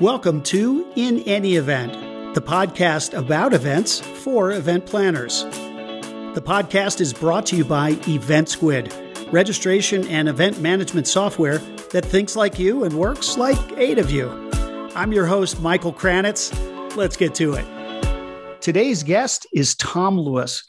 Welcome to In Any Event, the podcast about events for event planners. The podcast is brought to you by EventSquid, registration and event management software that thinks like you and works like eight of you. I'm your host, Michael Kranitz. Let's get to it. Today's guest is Tom Louis.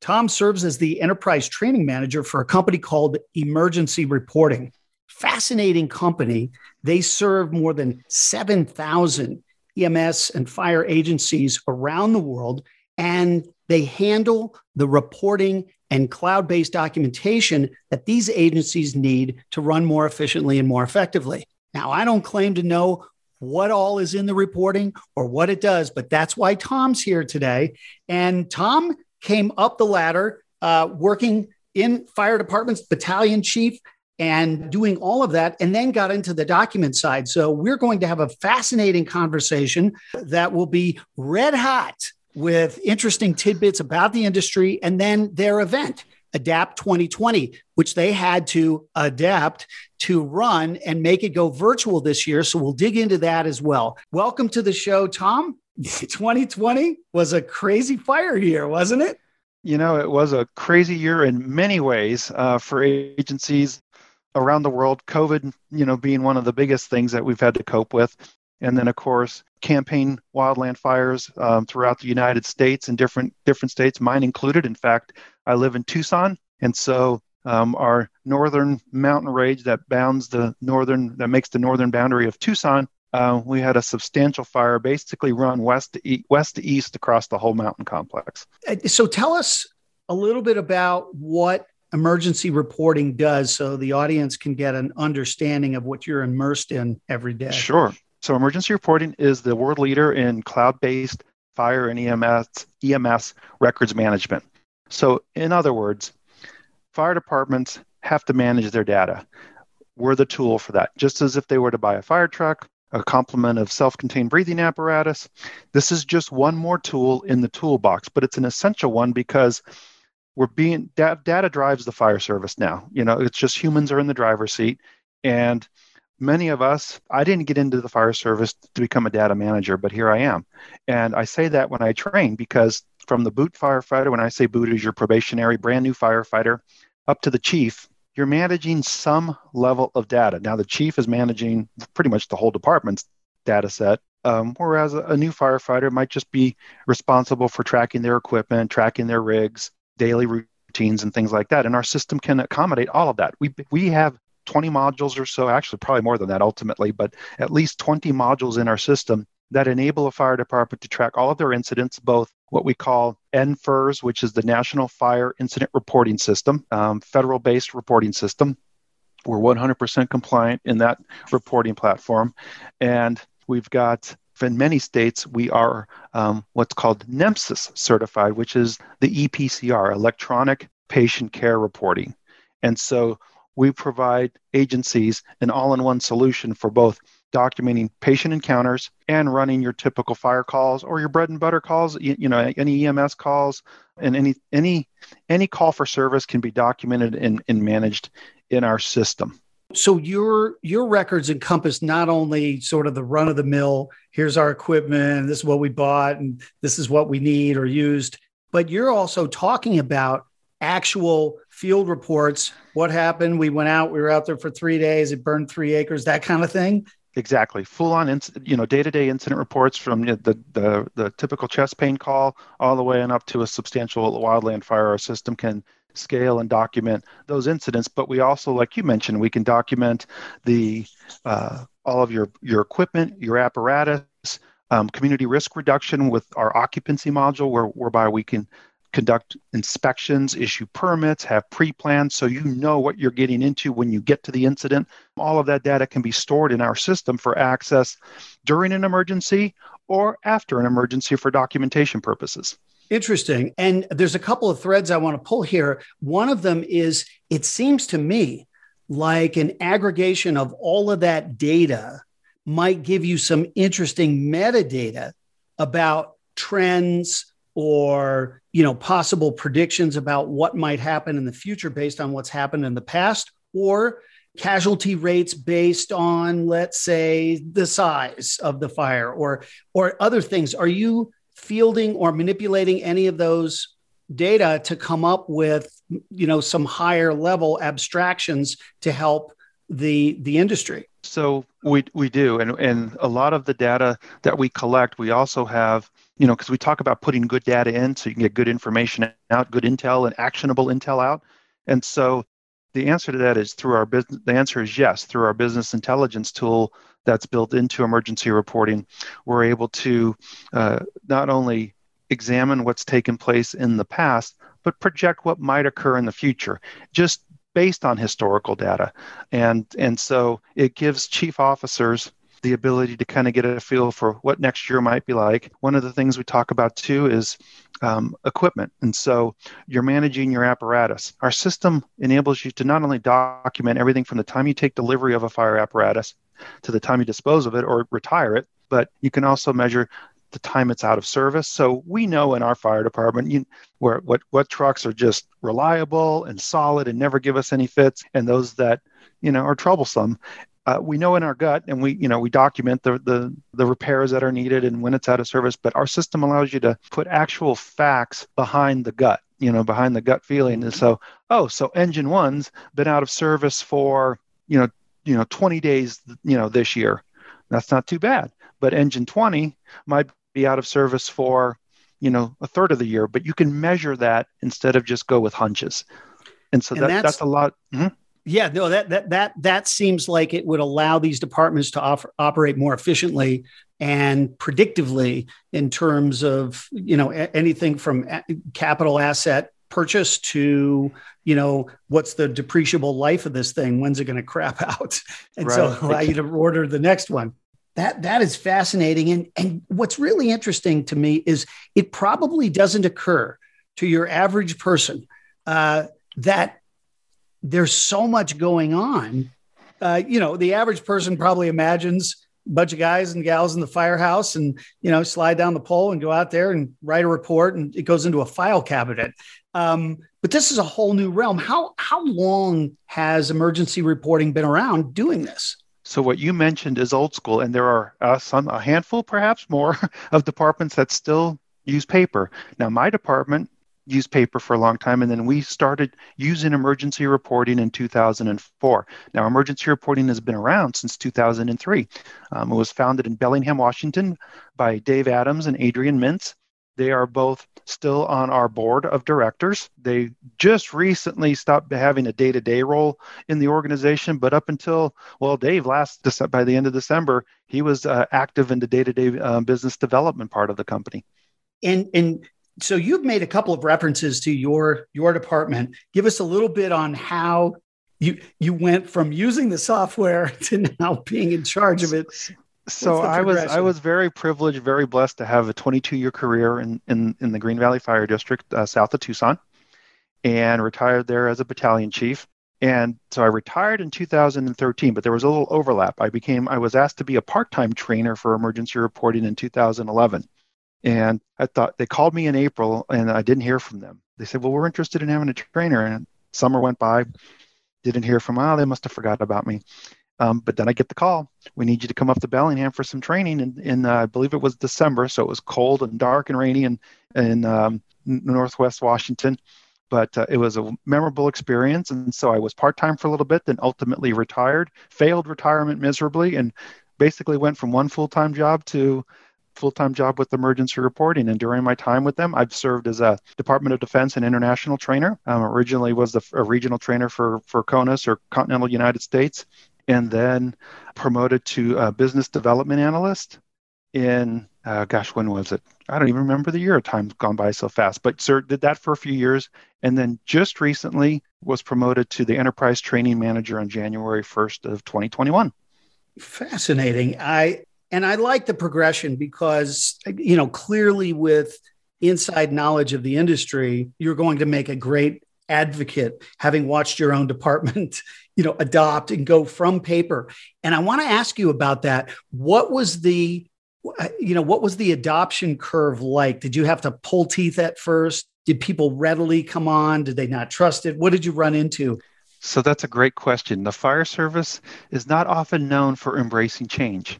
Tom serves as the enterprise training manager for a company called Emergency Reporting. Fascinating company they serve more than 7,000 EMS and fire agencies around the world, and they handle the reporting and cloud based documentation that these agencies need to run more efficiently and more effectively. Now, I don't claim to know what all is in the reporting or what it does, but that's why Tom's here today. And Tom came up the ladder uh, working in fire departments, battalion chief, and doing all of that, and then got into the document side. So we're going to have a fascinating conversation that will be red hot with interesting tidbits about the industry and then their event. Adapt 2020, which they had to adapt to run and make it go virtual this year. So we'll dig into that as well. Welcome to the show, Tom. 2020 was a crazy fire year, wasn't it? You know, it was a crazy year in many ways uh, for agencies around the world, COVID, you know, being one of the biggest things that we've had to cope with. And then, of course, campaign wildland fires um, throughout the United States and different different states, mine included. In fact, I live in Tucson, and so um, our northern mountain range that bounds the northern that makes the northern boundary of Tucson. Uh, we had a substantial fire basically run west to e- west to east across the whole mountain complex. Uh, so tell us a little bit about what emergency reporting does so the audience can get an understanding of what you're immersed in every day? Sure. So, emergency reporting is the world leader in cloud based fire and EMS, EMS records management. So, in other words, fire departments have to manage their data. We're the tool for that, just as if they were to buy a fire truck, a complement of self contained breathing apparatus. This is just one more tool in the toolbox, but it's an essential one because we're being data drives the fire service now. You know it's just humans are in the driver's seat. And many of us i didn't get into the fire service to become a data manager but here i am. And i say that when i train because from the boot firefighter when i say boot is your probationary brand new firefighter up to the chief you're managing some level of data. Now the chief is managing pretty much the whole department's data set um, whereas a new firefighter might just be responsible for tracking their equipment tracking their rigs daily routines and things like that. And our system can accommodate all of that. We, we have 20 modules or so, actually, probably more than that ultimately, but at least 20 modules in our system that enable a fire department to track all of their incidents, both what we call NFIRS, which is the National Fire Incident Reporting System, um, federal based reporting system. We're 100% compliant in that reporting platform. And we've got in many states, we are um, what's called NEMSIS certified, which is the EPCR, Electronic Patient Care Reporting. And so we provide agencies an all in one solution for both documenting patient encounters and running your typical fire calls or your bread and butter calls you, know any ems calls and any any any call for service can be documented and, and managed in our system so your your records encompass not only sort of the run of the mill, here's our equipment, this is what we bought, and this is what we need or used, but you're also talking about actual field reports. What happened? We went out, we were out there for three days, it burned three acres, that kind of thing. Exactly, full on, you know, day to day incident reports from the, the the typical chest pain call all the way and up to a substantial wildland fire. Our system can scale and document those incidents. But we also, like you mentioned, we can document the uh, all of your your equipment, your apparatus, um, community risk reduction with our occupancy module, where, whereby we can conduct inspections, issue permits, have pre-plans so you know what you're getting into when you get to the incident. All of that data can be stored in our system for access during an emergency or after an emergency for documentation purposes. Interesting. And there's a couple of threads I want to pull here. One of them is it seems to me like an aggregation of all of that data might give you some interesting metadata about trends or you know possible predictions about what might happen in the future based on what's happened in the past or casualty rates based on let's say the size of the fire or or other things are you fielding or manipulating any of those data to come up with you know some higher level abstractions to help the the industry. So we we do. And and a lot of the data that we collect we also have you know because we talk about putting good data in so you can get good information out good intel and actionable intel out. And so the answer to that is through our business the answer is yes through our business intelligence tool that's built into emergency reporting we're able to uh, not only examine what's taken place in the past but project what might occur in the future just based on historical data. And and so it gives chief officers the ability to kind of get a feel for what next year might be like. One of the things we talk about too is um, equipment. And so you're managing your apparatus. Our system enables you to not only document everything from the time you take delivery of a fire apparatus to the time you dispose of it or retire it, but you can also measure the time it's out of service. So we know in our fire department you, where what what trucks are just reliable and solid and never give us any fits, and those that you know are troublesome uh, we know in our gut and we you know we document the, the the repairs that are needed and when it's out of service but our system allows you to put actual facts behind the gut you know behind the gut feeling. And so oh so engine one's been out of service for you know you know 20 days you know this year. That's not too bad. But engine 20 might be out of service for you know a third of the year but you can measure that instead of just go with hunches. And so and that, that's, that's, a lot mm-hmm. Yeah, no, that that that that seems like it would allow these departments to offer, operate more efficiently and predictively in terms of you know anything from capital asset purchase to you know what's the depreciable life of this thing? When's it going to crap out? And right. so allow you to order the next one. That that is fascinating. And and what's really interesting to me is it probably doesn't occur to your average person uh, that there's so much going on. Uh, you know, the average person probably imagines a bunch of guys and gals in the firehouse and, you know, slide down the pole and go out there and write a report and it goes into a file cabinet. Um, but this is a whole new realm. How, how long has emergency reporting been around doing this? So what you mentioned is old school, and there are uh, some, a handful, perhaps more, of departments that still use paper. Now, my department used paper for a long time, and then we started using emergency reporting in 2004. Now, emergency reporting has been around since 2003. Um, it was founded in Bellingham, Washington, by Dave Adams and Adrian Mintz. They are both still on our board of directors. They just recently stopped having a day-to-day role in the organization, but up until well, Dave last by the end of December, he was uh, active in the day-to-day uh, business development part of the company. And and so you've made a couple of references to your your department. Give us a little bit on how you you went from using the software to now being in charge of it. So I was I was very privileged, very blessed to have a 22 year career in in, in the Green Valley Fire District uh, south of Tucson, and retired there as a battalion chief. And so I retired in 2013, but there was a little overlap. I became I was asked to be a part time trainer for emergency reporting in 2011. And I thought they called me in April and I didn't hear from them. They said, Well, we're interested in having a trainer. And summer went by, didn't hear from, oh, they must have forgot about me. Um, but then I get the call. We need you to come up to Bellingham for some training. And, in uh, I believe it was December, so it was cold and dark and rainy in in um, Northwest Washington. But uh, it was a memorable experience, and so I was part time for a little bit, then ultimately retired. Failed retirement miserably, and basically went from one full time job to full-time job with emergency reporting. And during my time with them i've served as a department of defense and international trainer. Um, originally was the, a regional trainer for for conus or continental united states and then promoted to a business development analyst in uh, gosh when was it? I don't even remember the year time's gone by so fast but sir did that for a few years and then just recently was promoted to the enterprise training manager on january 1st of 2021 fascinating. I and I like the progression because, you know, clearly with inside knowledge of the industry, you're going to make a great advocate having watched your own department you know adopt and go from paper. And i want to ask you about that. What was the uh, you know what was the adoption curve like? Did you have to pull teeth at first? Did people readily come on? Did they not trust it? What did you run into? So that's a great question. The fire service is not often known for embracing change.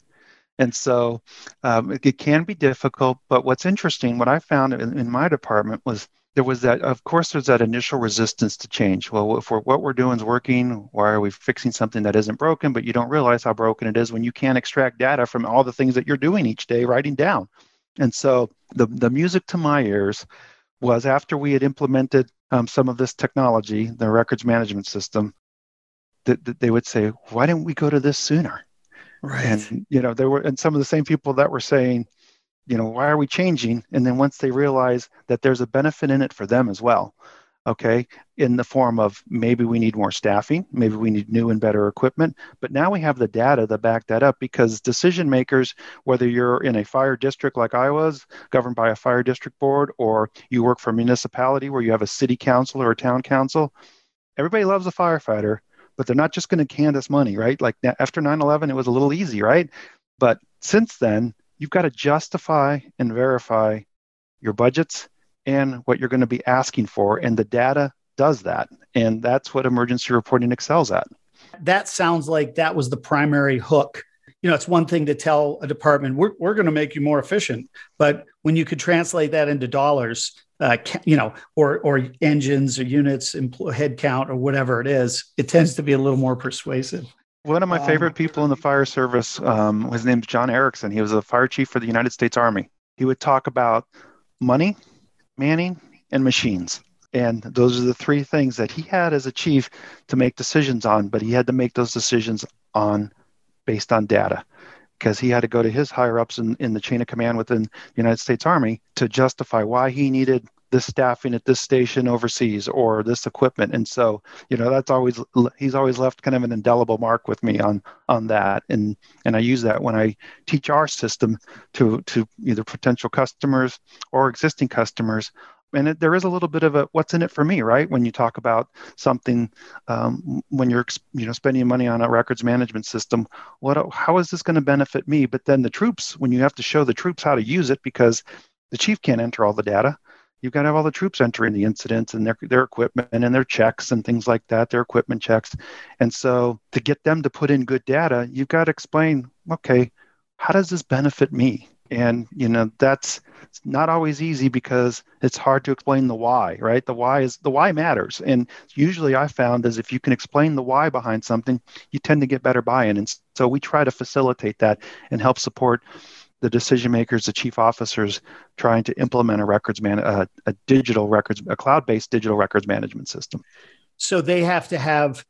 And so um, it, it, can be difficult. But what's interesting, what I found in, in, my department was there was that, of course, there's that initial resistance to change. Well, if we're, what we're doing is working, why are we fixing something that isn't broken? But you don't realize how broken it is when you can't extract data from all the things that you're doing each day, writing down. And so the, the music to my ears was after we had implemented um, some of this technology, the records management system, that, that they would say, why didn't we go to this sooner? Right. And, you know, there were, and some of the same people that were saying, you know, why are we changing? And then once they realize that there's a benefit in it for them as well, okay, in the form of maybe we need more staffing, maybe we need new and better equipment. But now we have the data to back that up because decision makers, whether you're in a fire district like I was, governed by a fire district board, or you work for a municipality where you have a city council or a town council, everybody loves a firefighter, but they're not just going to us money, right? Like after 9 11, it was a little easy, right? But since then, you've got to justify and verify your budgets and what you're going to be asking for. And the data does that. And that's what emergency reporting excels at. That sounds like that was the primary hook. You know, it's one thing to tell a department, we're, we're going to make you more efficient. But when you could translate that into dollars, uh, you know, or, or engines or units, employee headcount or whatever it is, it tends to be a little more persuasive. One of my um, favorite people in the fire service, um, his name's John Erickson. He was a fire chief for the United States Army. He would talk about money, Manning, and machines. And those are the three things that he had as a chief to make decisions on, but he had to make those decisions on based on data because he had to go to his higher ups in, in the chain of command within the United States Army to justify why he needed this staffing at this station overseas or this equipment. And so you know that's always he's always left kind of an indelible mark with me on on that. And and i use that when i teach our system to to either potential customers or existing customers and it, there is a little bit of a what's in it for me right when you talk about something um, when you're you know spending money on a records management system what how is this going to benefit me but then the troops when you have to show the troops how to use it because the chief can't enter all the data you've got to have all the troops entering the incidents and their, their equipment and their checks and things like that, their equipment checks. And so to get them to put in good data, you've got to explain, okay, how does this benefit me? And you know that's not always easy because it's hard to explain the why, right? The why is the why matters, and usually I found is if you can explain the why behind something, you tend to get better buy-in. And so we try to facilitate that and help support the decision makers, the chief officers, trying to implement a records man, a, a digital records, a cloud-based digital records management system. So they have to have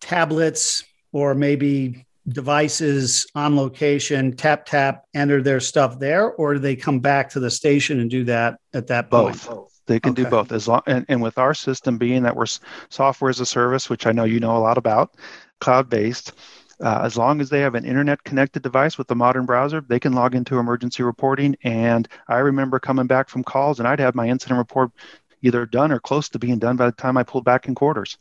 tablets or maybe devices on location, tap tap, enter their stuff there, or do they come back to the station and do that at that point? Both. They can okay. do both as long and, and with our system being that we're software as a service, which I know you know a lot about, cloud based uh, as long as they have an internet connected device with a modern browser, they can log into emergency reporting. And I remember coming back from calls and I'd have my incident report either done or close to being done by the time I pulled back in quarters.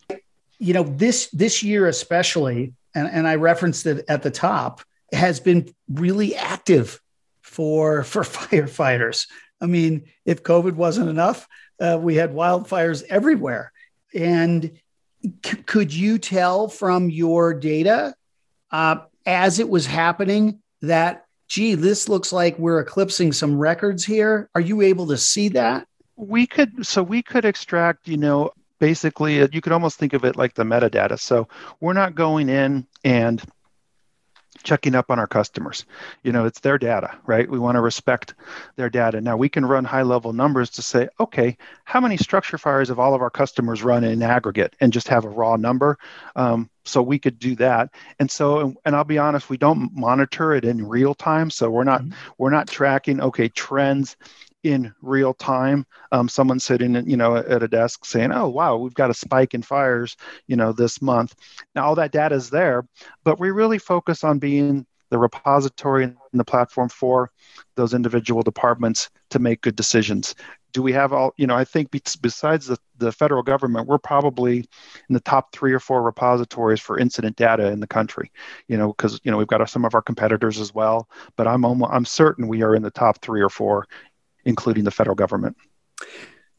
You know, this this year especially, and, and I referenced it at the top, has been really active for for firefighters. I mean, if COVID wasn't enough, uh, we had wildfires everywhere. And c- could you tell from your data uh, as it was happening that, gee, this looks like we're eclipsing some records here? Are you able to see that? We could, so we could extract, you know, basically, you could almost think of it like the metadata. So we're not going in and checking up on our customers. You know, it's their data, right? We want to respect their data. Now we can run high level numbers to say, okay, how many structure fires have all of our customers run in aggregate and just have a raw number? Um, so we could do that. And so, and I'll be honest, we don't monitor it in real time. So we're not, mm-hmm. we're not tracking, okay, trends in real time. Um, someone sitting, you know, at a desk saying, "Oh, wow, we've got a spike in fires, you know, this month." Now all that data is there, but we really focus on being the repository and the platform for those individual departments to make good decisions. Do we have all, you know, I think besides the, the federal government, we're probably in the top three or four repositories for incident data in the country, you know, because, you know, we've got some of our competitors as well, but I'm, almost, I'm certain we are in the top three or four including the federal government.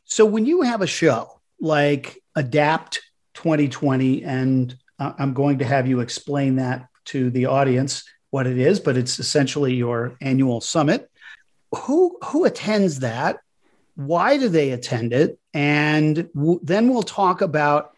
So when you have a show like Adapt 2020, and I'm going to have you explain that to the audience what it is, but it's essentially your annual summit. Who who attends that? Why do they attend it? And w- then we'll talk about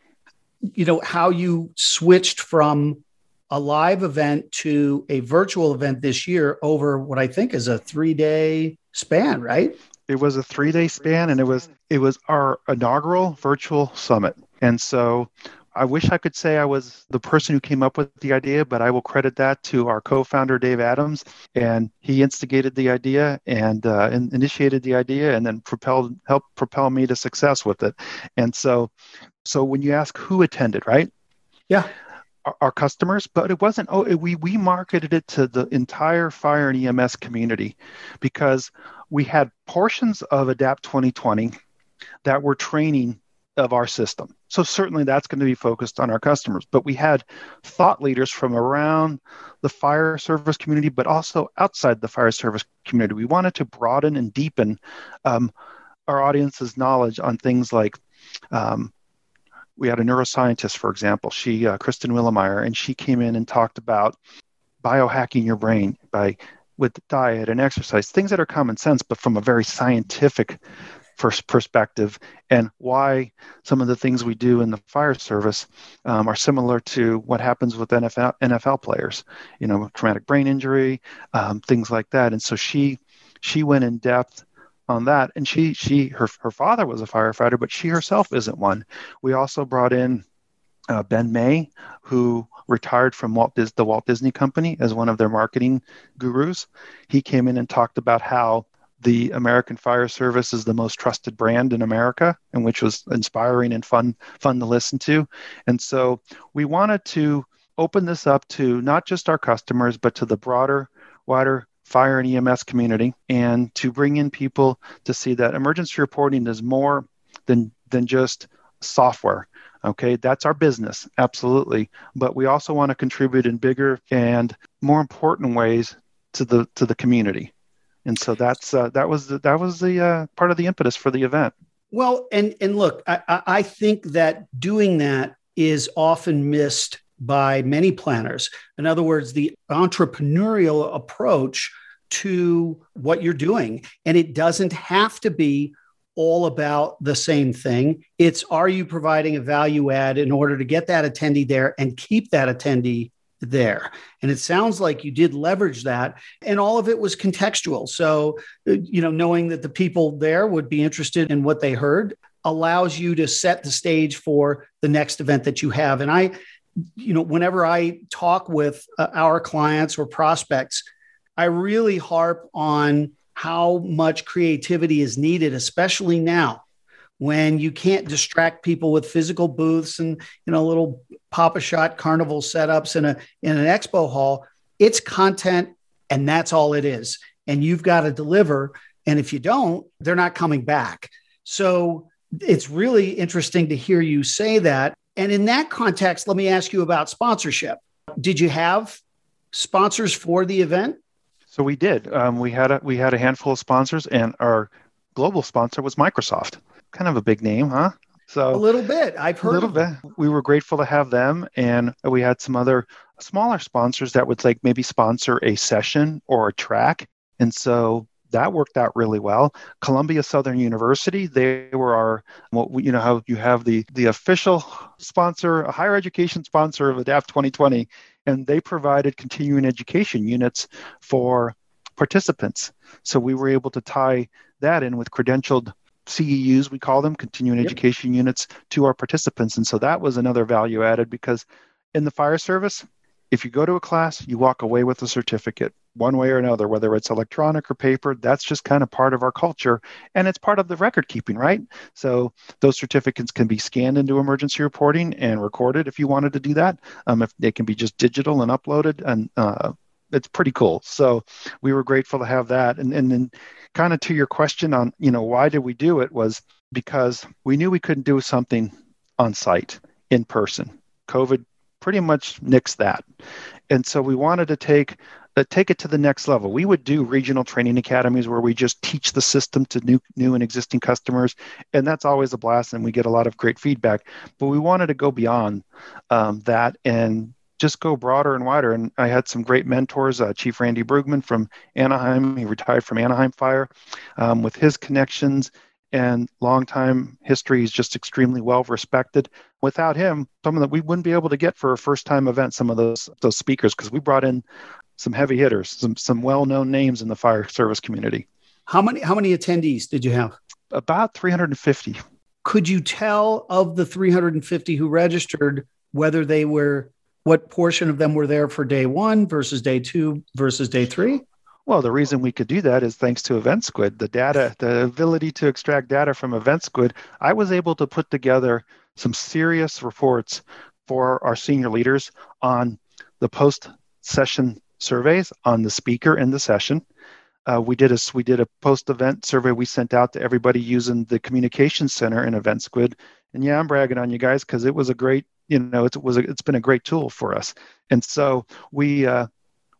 you know how you switched from a live event to a virtual event this year over what I think is a 3-day span, right? It was a 3-day span and it was it was our inaugural virtual summit. And so I wish I could say I was the person who came up with the idea, but I will credit that to our co-founder Dave Adams, and he instigated the idea and, uh, initiated the idea, and then propelled helped propel me to success with it. And so, so when you ask who attended, right? Yeah. Our, customers, but it wasn't. Oh, it, we we marketed it to the entire fire and EMS community because we had portions of Adapt 2020 that were training of our system. So certainly that's going to be focused on our customers. But we had thought leaders from around the fire service community, but also outside the fire service community. We wanted to broaden and deepen um, our audience's knowledge on things like. Um, we had a neuroscientist, for example, she, uh, Kristen Willeumier, and she came in and talked about biohacking your brain by with diet and exercise, things that are common sense, but from a very scientific first perspective and why some of the things we do in the fire service um, are similar to what happens with NFL, NFL players, you know, traumatic brain injury, um, things like that. And so she she went in depth on that, and she she her her father was a firefighter, but she herself isn't one. We also brought in uh, Ben May, who retired from Walt Dis- the Walt Disney Company as one of their marketing gurus. He came in and talked about how the American Fire Service is the most trusted brand in America, and which was inspiring and fun fun to listen to. And so we wanted to open this up to not just our customers, but to the broader, wider fire and EMS community, and to bring in people to see that emergency reporting is more than than just software. Okay, that's our business, absolutely. But we also want to contribute in bigger and more important ways to the to the community and so that's uh, that was the, that was the uh, part of the impetus for the event. Well, and and look, I, I think that doing that is often missed by many planners. In other words, the entrepreneurial approach to what you're doing, and it doesn't have to be all about the same thing. It's are you providing a value add in order to get that attendee there and keep that attendee there. And it sounds like you did leverage that, and all of it was contextual. So, you know, knowing that the people there would be interested in what they heard allows you to set the stage for the next event that you have. And I, you know, whenever I talk with uh, our clients or prospects, I really harp on how much creativity is needed, especially now when you can't distract people with physical booths and you know little Pop-A-Shot carnival setups in a in an expo hall. It's content and that's all it is. And you've got to deliver. And if you don't they're not coming back. So it's really interesting to hear you say that and in that context let me ask you about sponsorship did you have sponsors for the event so we did um, we had a we had a handful of sponsors and our global sponsor was microsoft kind of a big name, huh? So a little bit. I've heard a little bit. We were grateful to have them, and we had some other smaller sponsors that would like maybe sponsor a session or a track, and so that worked out really well. Columbia Southern University, they were our, well, you know how you have the the official sponsor, a higher education sponsor of ADAPT 2020, and they provided continuing education units for participants. So we were able to tie that in with credentialed CEUs, we call them, continuing yep. education units, to our participants. And so that was another value added because in the fire service, if you go to a class, you walk away with a certificate one way or another, whether it's electronic or paper. That's just kind of part of our culture. And it's part of the record keeping, right? So those certificates can be scanned into emergency reporting and recorded if you wanted to do that. Um, if they can be just digital and uploaded, and uh, it's pretty cool. So we were grateful to have that. And, and then kind of to your question on, you know, why did we do it was because we knew we couldn't do something on site in person. COVID pretty much nixed that. And so we wanted to take uh, take it to the next level. We would do regional training academies where we just teach the system to new, new and existing customers, and that's always a blast, and we get a lot of great feedback. But we wanted to go beyond um, that and just go broader and wider. And I had some great mentors, uh, Chief Randy Bruegman from Anaheim. He retired from Anaheim Fire. Um, with his connections and longtime history, he's just extremely well respected. Without him, some of that we wouldn't be able to get for a first time event. Some of those those speakers because we brought in some heavy hitters, some some well known names in the fire service community. How many how many attendees did you have? About 350. Could you tell of the 350 who registered whether they were what portion of them were there for day one versus day two versus day three? Well, the reason we could do that is thanks to EventSquid. The data, the ability to extract data from EventSquid, I was able to put together some serious reports for our senior leaders on the post session surveys on the speaker in the session. Uh, we did a we did a post event survey we sent out to everybody using the communication center in EventSquid. And yeah, I'm bragging on you guys because it was a great you know it was a, it's been a great tool for us. And so we uh,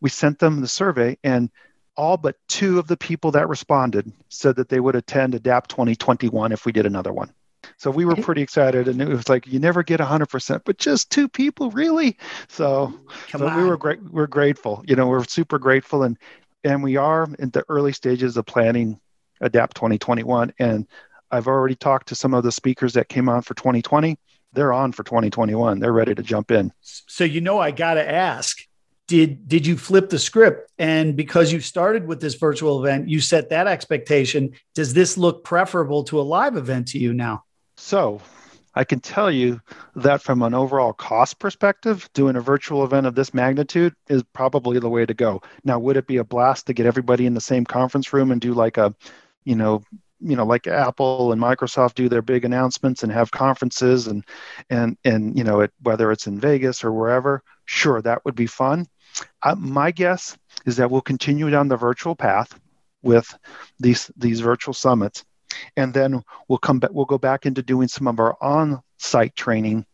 we sent them the survey and all but two of the people that responded said that they would attend adapt 2021 if we did another one so we were pretty excited, and it was like you never get hundred percent, but just two people, really. So, so we were great. We're grateful. You know, we're super grateful, and and we are in the early stages of planning Adapt 2021. And I've already talked to some of the speakers that came on for 2020. They're on for 2021. They're ready to jump in. So you know, I got to ask did did you flip the script and because you started with this virtual event you set that expectation does this look preferable to a live event to you now so I can tell you that from an overall cost perspective, doing a virtual event of this magnitude is probably the way to go. Now, would it be a blast to get everybody in the same conference room and do like a, you know, you know, like Apple and Microsoft do their big announcements and have conferences and and and you know, it, whether it's in Vegas or wherever, sure, that would be fun. Uh, my guess is that we'll continue down the virtual path with these these virtual summits and then we'll come back we'll go back into doing some of our on-site training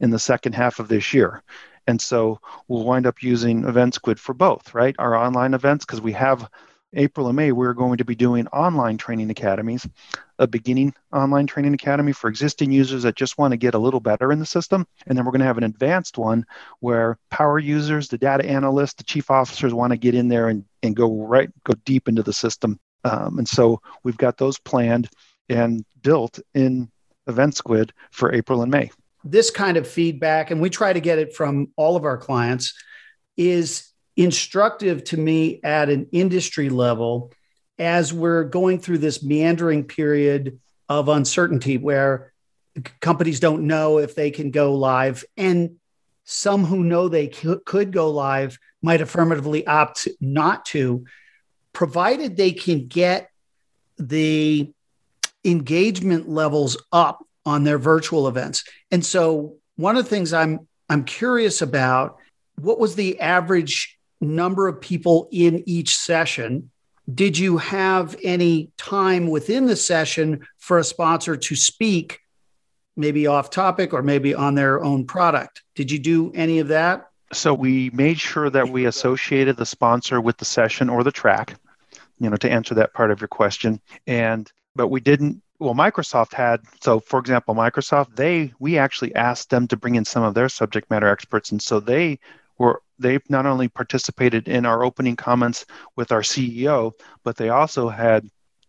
in the second half of this year. And so we'll wind up using EventSquid for both right? Our online events because we have april and may we're going to be doing online training academies a beginning online training academy for existing users that just want to get a little better in the system and then we're going to have an advanced one where power users the data analysts the chief officers want to get in there and, and go right go deep into the system um, and so we've got those planned and built in EventSquid for April and May. This kind of feedback, and we try to get it from all of our clients, is instructive to me at an industry level as we're going through this meandering period of uncertainty where companies don't know if they can go live and some who know they could go live might affirmatively opt not to provided they can get the engagement levels up on their virtual events. And so one of the things I'm I'm curious about what was the average number of people in each session? Did you have any time within the session for a sponsor to speak maybe off topic or maybe on their own product? Did you do any of that? So we made sure that we associated the sponsor with the session or the track you know, to answer that part of your question. And but we didn't well microsoft had so for example microsoft they we actually asked them to bring in some of their subject matter experts and so they were they not only participated in our opening comments with our ceo but they also had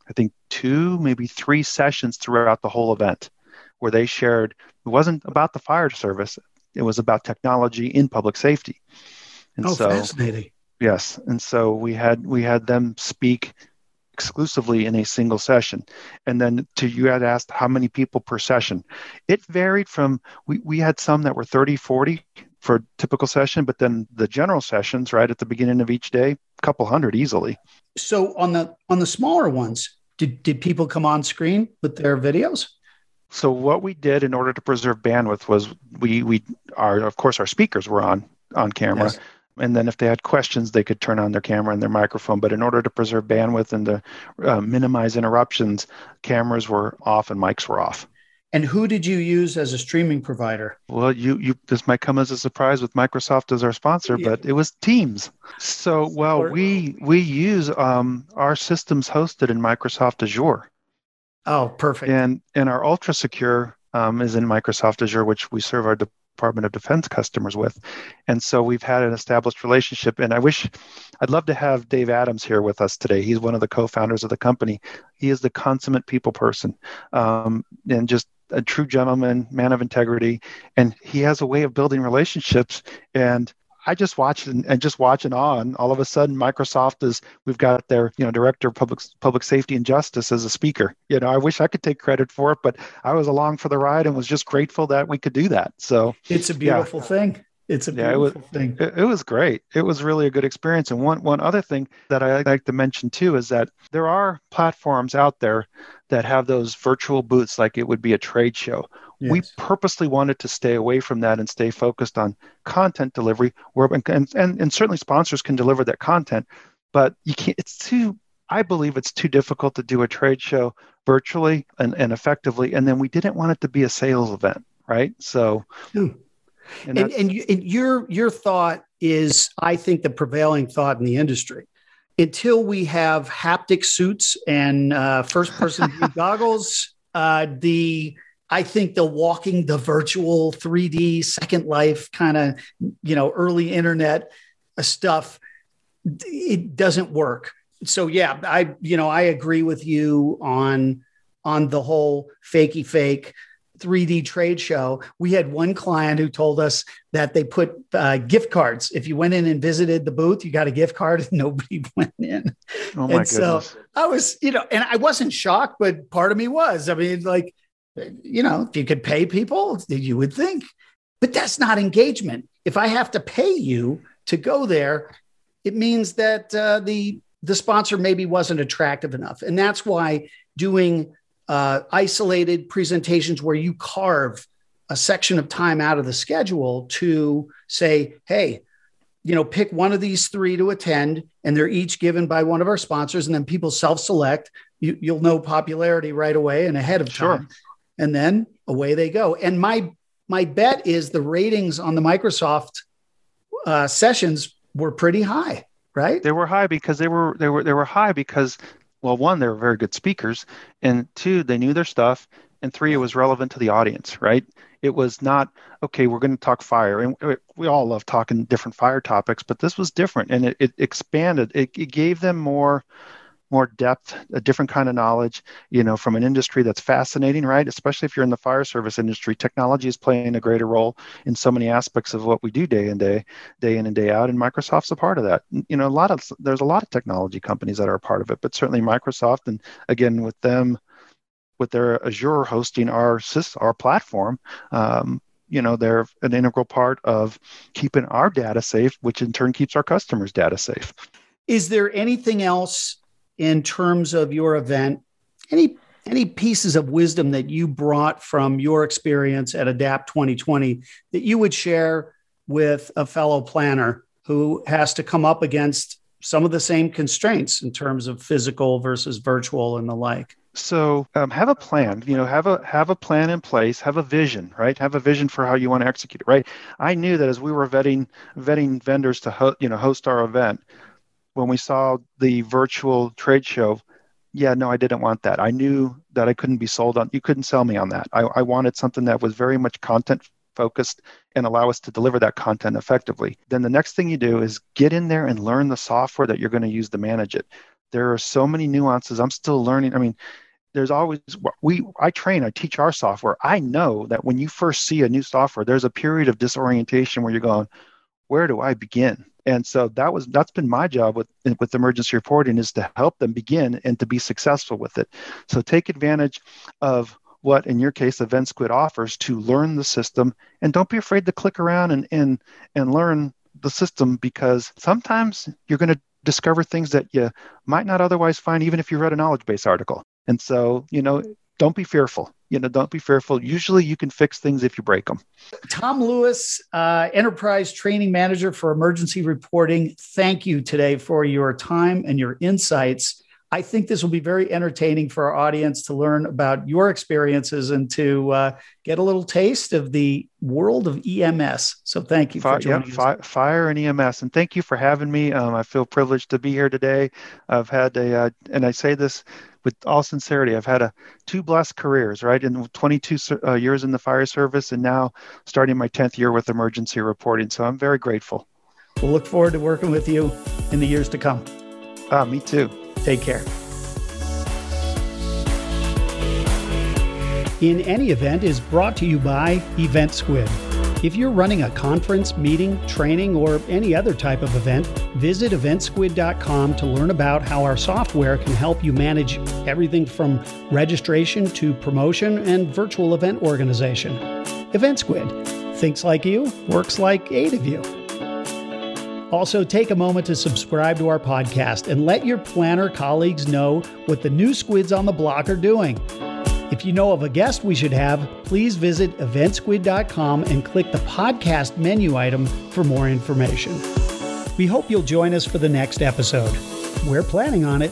i think two maybe three sessions throughout the whole event where they shared it wasn't about the fire service it was about technology in public safety and oh, so fascinating Yes, and so we had we had them speak exclusively in a single session. And then to you had asked how many people per session. It varied from we, we had some that were 30, 40 for a typical session, but then the general sessions right at the beginning of each day, a couple hundred easily. So on the on the smaller ones, did, did people come on screen with their videos? So what we did in order to preserve bandwidth was we we are of course our speakers were on on camera. Yes and then if they had questions they could turn on their camera and their microphone but in order to preserve bandwidth and to uh, minimize interruptions cameras were off and mics were off And who did you use as a streaming provider? Well, you you this might come as a surprise with Microsoft as our sponsor, yeah. but it was Teams. So, well, we we use um, our systems hosted in Microsoft Azure. Oh, perfect. And and our Ultra Secure um, is in Microsoft Azure, which we serve our Department of Defense customers with. And so we've had an established relationship. And I wish, I'd love to have Dave Adams here with us today. He's one of the co founders of the company. He is the consummate people person um, and just a true gentleman, man of integrity. And he has a way of building relationships. And I just watched and, and, just watching on. All of a sudden, Microsoft is we've got their you know director of public public safety and justice as a speaker. You know, I wish I could take credit for it, but I was along for the ride and was just grateful that we could do that. So it's a beautiful yeah. thing. It's a beautiful yeah, it was, thing. It, it, was great. It was really a good experience. And one one other thing that I like to mention too is that there are platforms out there that have those virtual booths, like it would be a trade show Yes. We purposely wanted to stay away from that and stay focused on content delivery, where and, and, and certainly sponsors can deliver that content, but you can't. It's too. I believe it's too difficult to do a trade show virtually and, and effectively, and then we didn't want it to be a sales event, right? So. Hmm. And, and, and, you, and your your thought is, I think, the prevailing thought in the industry until we have haptic suits and uh, first person goggles, uh, the I think the walking the virtual 3D Second Life kind of, you know, early internet stuff, it doesn't work. So yeah, I you know I agree with you on on the whole fakey fake 3D trade show. We had one client who told us that they put uh, gift cards. If you went in and visited the booth, you got a gift card, and nobody went in. Oh my and goodness! So I was, you know, and I wasn't shocked, but part of me was. I mean, like you know, if you could pay people, you would think. But that's not engagement. If I have to pay you to go there, it means that uh, the the sponsor maybe wasn't attractive enough, and that's why doing uh, isolated presentations where you carve a section of time out of the schedule to say, hey, you know, pick one of these three to attend, and they're each given by one of our sponsors, and then people self-select. You, will know popularity right away and ahead of time. Sure and then away they go. And my my bet is the ratings on the Microsoft uh, sessions were pretty high, right? They were high because they were they were they were high because well, one they were very good speakers, and two they knew their stuff, and three it was relevant to the audience, right? It was not okay. We're going to talk fire, and we all love talking different fire topics, but this was different, and it, it expanded. It, it gave them more more depth, a different kind of knowledge, you know, from an industry that's fascinating, right? Especially if you're in the fire service industry, technology is playing a greater role in so many aspects of what we do day in day, day in and day out, and Microsoft's a part of that. You know, a lot of there's a lot of technology companies that are a part of it, but certainly Microsoft, and again with them, with their Azure hosting our our platform. Um, you know they're an integral part of keeping our data safe which in turn keeps our customers data safe is there anything else in terms of your event, any any pieces of wisdom that you brought from your experience at Adapt 2020 that you would share with a fellow planner who has to come up against some of the same constraints in terms of physical versus virtual and the like? so um, have a plan you know have a have a plan in place have a vision right have a vision for how you want to execute it right i knew that as we were vetting vetting vendors to ho- you know host our event when we saw the virtual trade show, yeah, no, I didn't want that. I knew that I couldn't be sold on. You couldn't sell me on that. I, I wanted something that was very much content focused and allow us to deliver that content effectively. Then the next thing you do is get in there and learn the software that you're going to use to manage it. There are so many nuances. I'm still learning. I mean, there's always we I train, I teach our software. I know that when you first see a new software, there's a period of disorientation where you're going, where do I begin? And so that was that's been my job with with emergency reporting is to help them begin and to be successful with it. So take advantage of what in your case EventSquid offers to learn the system. And don't be afraid to click around and and and learn the system because sometimes you're going to discover things that you might not otherwise find even if you read a knowledge base article. And so you know don't be fearful. You know don't be fearful. Usually you can fix things if you break them tom louis uh, enterprise training manager for emergency reporting. Thank you today for your time and your insights I think this will be very entertaining for our audience to learn about your experiences and to uh, get a little taste of the world of EMS. So thank you fire, for joining yeah, us. Fire and EMS, and thank you for having me. Um, I feel privileged to be here today. I've had a, uh, and I say this with all sincerity, I've had a two blessed careers, right? In 22 uh, years in the fire service, and now starting my 10th year with emergency reporting. So I'm very grateful. We'll look forward to working with you in the years to come. Ah, me too. Take care. In Any Event is brought to you by EventSquid. If you're running a conference, meeting, training, or any other type of event, visit eventsquid.com to learn about how our software can help you manage everything from registration to promotion and virtual event organization. EventSquid thinks like you, works like eight of you. Also, take a moment to subscribe to our podcast and let your planner colleagues know what the new squids on the block are doing. If you know of a guest we should have, please visit eventsquid.com and click the podcast menu item for more information. We hope you'll join us for the next episode. We're planning on it.